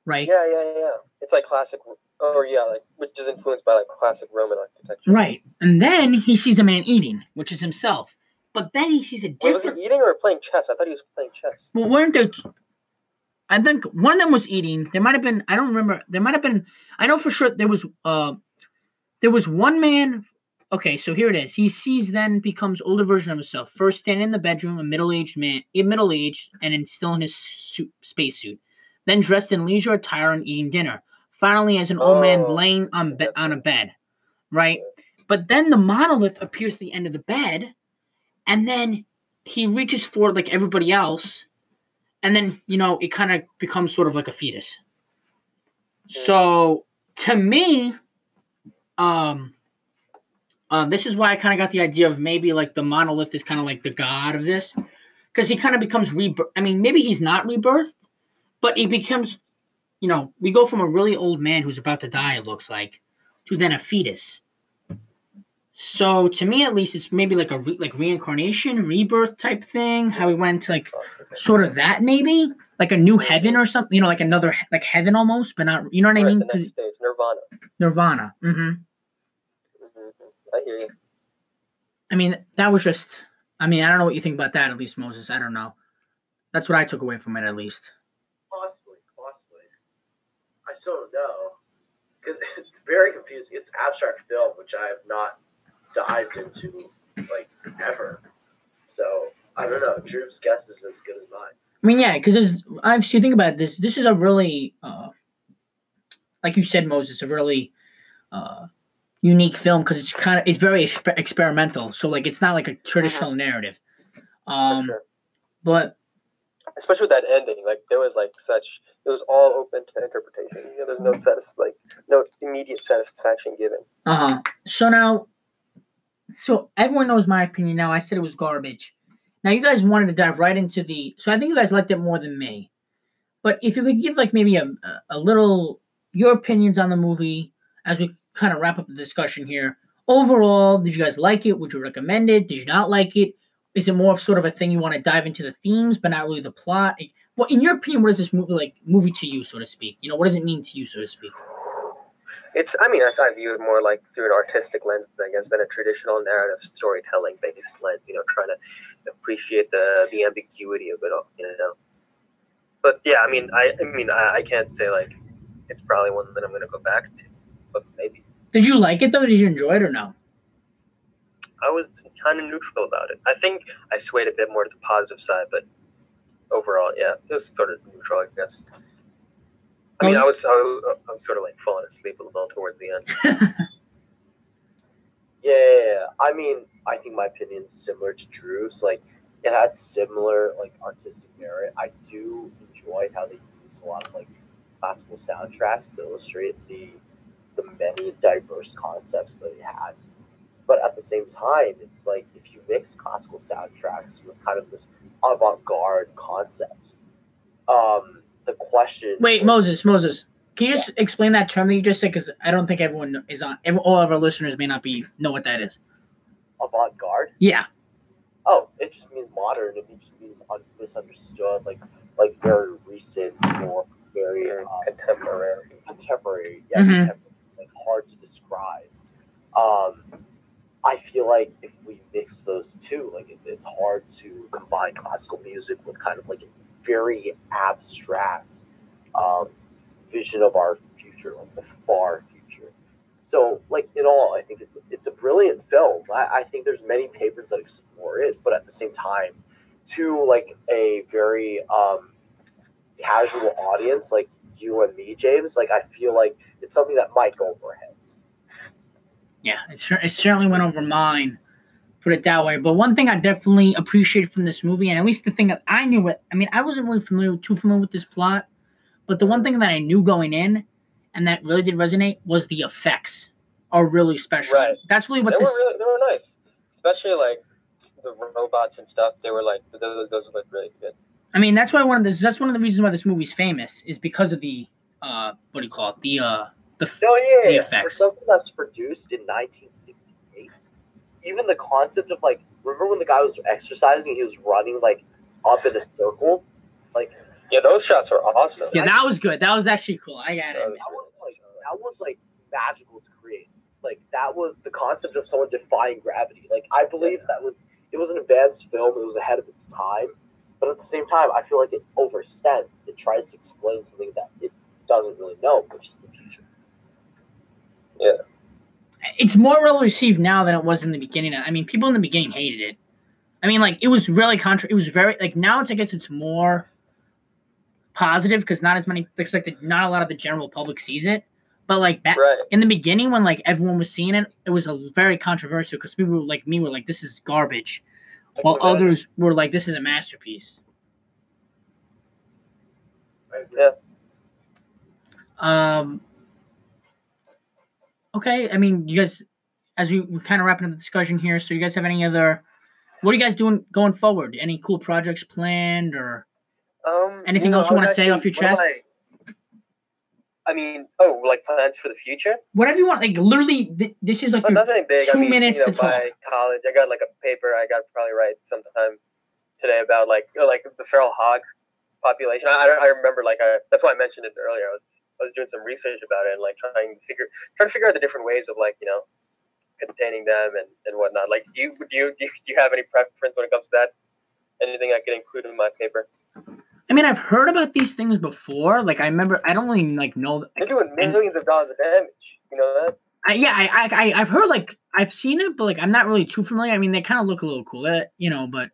right?
Yeah, yeah, yeah. It's like classic, or yeah, like which is influenced by like classic Roman architecture.
Right. And then he sees a man eating, which is himself. But then he sees a
Wait, was he
different.
eating or playing chess? I thought he was playing chess.
Well, weren't there? t- I think one of them was eating. There might have been. I don't remember. There might have been. I know for sure there was. Uh, there was one man. Okay, so here it is. He sees then becomes older version of himself. First standing in the bedroom, a middle-aged man, a middle-aged, and in, still in his suit, spacesuit. Then dressed in leisure attire and eating dinner. Finally, as an old man
Oh,
laying on be- on a bed, right? But then the monolith appears at the end of the bed, and then he reaches for like everybody else, and then you know it kind of becomes sort of like a fetus. So to me, um, uh, this is why I kind of got the idea of maybe like the monolith is kind of like the god of this, because he kind of becomes rebirth. I mean, maybe he's not rebirthed, but he becomes, you know, we go from a really old man who's about to die. It looks like to then a fetus. So to me, at least, it's maybe like a re- like reincarnation, rebirth type thing. How we went to like sort of that maybe like a new heaven or something. You know, like another like heaven almost, but not. You know what I mean?
the
'Cause
next stage, Nirvana.
Nirvana. hmm
hmm I hear you.
I mean, that was just. I mean, I don't know what you think about that. At least Moses, I don't know. That's what I took away from it. At least.
Possibly, possibly. I still don't know because it's very confusing. It's abstract film, which I have not dived into like ever. So I don't know. Drew's guess is as good as mine.
I mean, yeah, because I've so you think about this. This is a really, uh, like you said, Moses, a really uh, unique film because it's kind of it's very exper- experimental. So like, it's not like a traditional narrative. Um,
sure.
but
Especially with that ending, like there was like such, it was all open to interpretation. You know, there's no satis- like no immediate satisfaction given.
Uh huh. So now, so everyone knows my opinion now. I said it was garbage. Now you guys wanted to dive right into the. So I think you guys liked it more than me. But if you could give like maybe a a- little your opinions on the movie as we kind of wrap up the discussion here. Overall, did you guys like it? Would you recommend it? Did you not like it? Is it more of sort of a thing you want to dive into the themes, but not really the plot? Well, in your opinion, what is this movie like? Movie to you, so to speak. You know, what does it mean to you, so to speak?
It's, I mean, I, I view it more like through an artistic lens, I guess, than a traditional narrative storytelling based lens. You know, trying to appreciate the the ambiguity of it all. You know. But yeah, I mean, I, I mean, I, I can't say like it's probably one that I'm going to go back to, but maybe.
Did you like it though? Did you enjoy it or no?
I was kind of neutral about it. I think I swayed a bit more to the positive side, but overall, yeah, it was sort of neutral, I guess. I mean, I was, I I was sort of like falling asleep a little bit towards the end.
Yeah. I mean, I think my opinion is similar to Drew's. Like, it had similar like artistic merit. I do enjoy how they used a lot of like classical soundtracks to illustrate the the many diverse concepts that they had. But at the same time, it's like if you mix classical soundtracks with kind of this avant-garde concepts, um, the question.
Wait, Moses, Moses, Can you just explain that term that you just said? Because I don't think everyone is on. Every, all of our listeners may not be know what that is.
Avant-garde.
Yeah.
Oh, it just means modern. It just means un- misunderstood, like like very recent or very
Very
uh,
contemporary.
contemporary. Yeah,
Mhm.
contemporary, like hard to describe. Um, I feel like if we mix those two, like it, it's hard to combine classical music with kind of like a very abstract um, vision of our future, like the far future. So, like in all, I think it's it's a brilliant film. I, I think there's many papers that explore it, but at the same time, to like a very um, casual audience like you and me, James, like I feel like it's something that might go over our heads.
Yeah, it, it certainly went over mine, put it that way. But one thing I definitely appreciated from this movie, and at least the thing that I knew it, I mean, I wasn't really familiar, too familiar with this plot, but the one thing that I knew going in, and that really did resonate, was the effects are really special.
Right.
That's really
They
what
were really, they were nice, especially like the robots and stuff. They were like those those look really good.
I mean, that's why one of the that's one of the reasons why this movie's famous is because of the uh, what do you call it? The uh, the f-
No, yeah,
The
yeah. For something that's produced in 1968, even the concept of like, remember when the guy was exercising, he was running like up in a circle, like
Yeah, those shots were awesome.
yeah, that was good. That was actually cool. I got it.
that was like that was like magical to create. Like that was the concept of someone defying gravity. Like I believe that was it was an advanced film. It was ahead of its time, but at the same time, I feel like it overextends. It tries to explain something that it doesn't really know, which is future.
It's more well received now than it was in the beginning. I mean, people in the beginning hated it. I mean, like it was really contra. It was very like now. It's I guess it's more positive because not as many. Looks like the, not a lot of the general public sees it. But like back
Right.
in the beginning, when like everyone was seeing it, it was a very controversial because people like me were like, "This is garbage," while
Right.
others were like, "This is a masterpiece."
Yeah.
Um. Okay, I mean, you guys, as we we're kind of wrapping up the discussion here, so you guys have any other? What are you guys doing going forward? Any cool projects planned or?
Um,
Anything
know,
else you wanna say off your
actually- what am
chest?
I- I mean, oh, like plans for the future?
Whatever you want, like literally, th- this is like
nothing big. I
two
mean,
minutes
you know,
to talk.
college. I got like a paper I got to probably write sometime today about like like the feral hog population. I, I, I remember like I, that's why I mentioned it earlier. I was I was doing some research about it and like trying to figure trying to figure out the different ways of like you know containing them and, and whatnot. Like do you do you, do you have any preference when it comes to that? Anything I could include in my paper?
I mean, I've heard about these things before. Like I remember, I don't really like know.
They're doing millions of dollars of damage. You know that?
I, yeah, I, I, I've heard like I've seen it, but like I'm not really too familiar. I mean, they kind of look a little cool, you know. But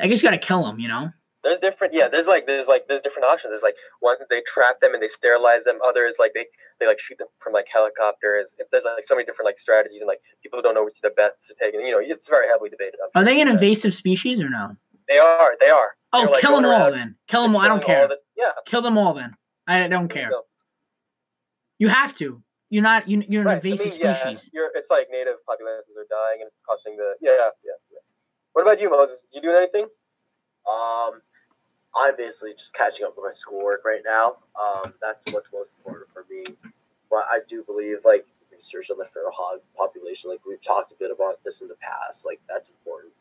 I guess you gotta kill them, you know.
There's different, yeah. There's like, there's like, there's different options. There's like one they trap them and they sterilize them. Others like they, they like shoot them from like helicopters. There's like so many different like strategies and like people don't know which the best to take. And you know, it's very heavily debated. I'm
Are
sure.
they an
Yeah.
invasive species or no?
They are. They are.
Oh,
They're, like,
kill them all then. Kill them all. I don't
killing all
care.
the- yeah.
Kill them all then. I don't care.
No.
You have to. You're not. You, you're an
Right. I
invasive
mean, yeah,
species.
you're, it's like native populations are dying and it's costing the. Yeah, yeah, yeah. What about you, Moses? You doing anything?
Um, I'm basically just catching up with my schoolwork right now. Um, that's what's most important for me. But I do believe like research on the feral hog population, like we've talked a bit about this in the past, like that's important.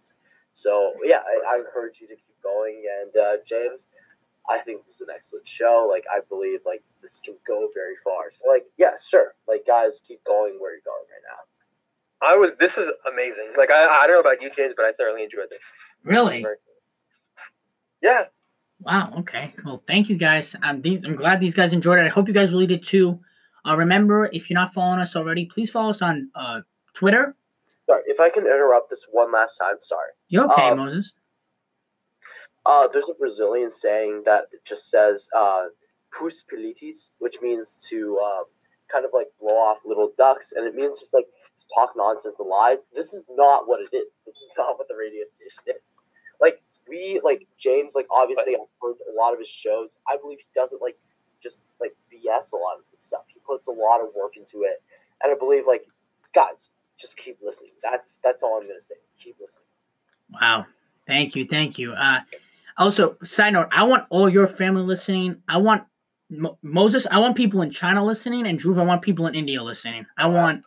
So yeah, I, I encourage you to keep going. And uh, James, I think this is an excellent show. Like I believe like this can go very far. So like yeah, sure. Like guys, keep going where you're going right now.
I was. This was amazing. Like I, I don't know about you, James, but I thoroughly enjoyed this.
Really?
Yeah.
Wow. Okay. Well, thank you guys. Um, these I'm glad these guys enjoyed it. I hope you guys really did too. Uh, remember, if you're not following us already, please follow us on uh Twitter.
Sorry, if I can interrupt this one last time. Sorry.
You okay,
Um,
Moses?
Uh, there's a Brazilian saying that just says uh, "pus pilitis," which means to um, kind of like blow off little ducks, and it means just like to talk nonsense and lies. This is not what it is. This is not what the radio station is. Like we, like James, like obviously I've heard a lot of his shows. I believe he doesn't like just like BS a lot of this stuff. He puts a lot of work into it, and I believe like guys, just keep listening. That's that's all I'm gonna say. Keep listening.
Wow. Thank you. Thank you. Uh, also, side note, I want all your family listening. I want Mo- Moses, I want people in China listening, and Drew, I want people in India listening. I want,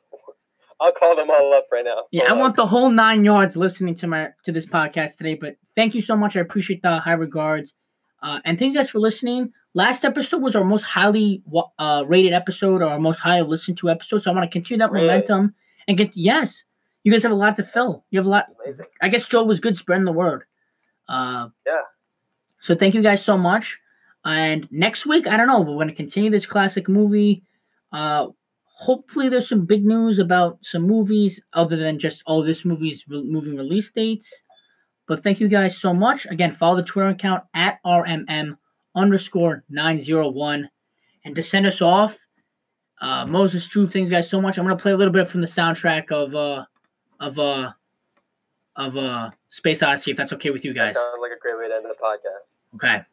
I'll call them all up right now.
yeah, I
on.
want the whole nine yards listening to my to this podcast today. But thank you so much. I appreciate the high regards, uh, and thank you guys for listening. Last episode was our most highly uh, rated episode, or our most highly listened to episode. So I want to continue that
Really?
momentum and get. Yes, you guys have a lot to fill. You have a lot.
Amazing.
I guess Joe was good spreading the word. Uh,
Yeah.
So thank you guys so much. And next week, I don't know, we're going to continue this classic movie. Uh, hopefully, there's some big news about some movies other than just oh, this movie's re- moving release dates. But thank you guys so much. Again, follow the Twitter account at rmm underscore nine zero one, and to send us off, uh, Moses Drew. Thank you guys so much. I'm gonna play a little bit from the soundtrack of uh of uh of uh Space Odyssey if that's okay with you guys.
Sounds like a great way to end the podcast.
Okay.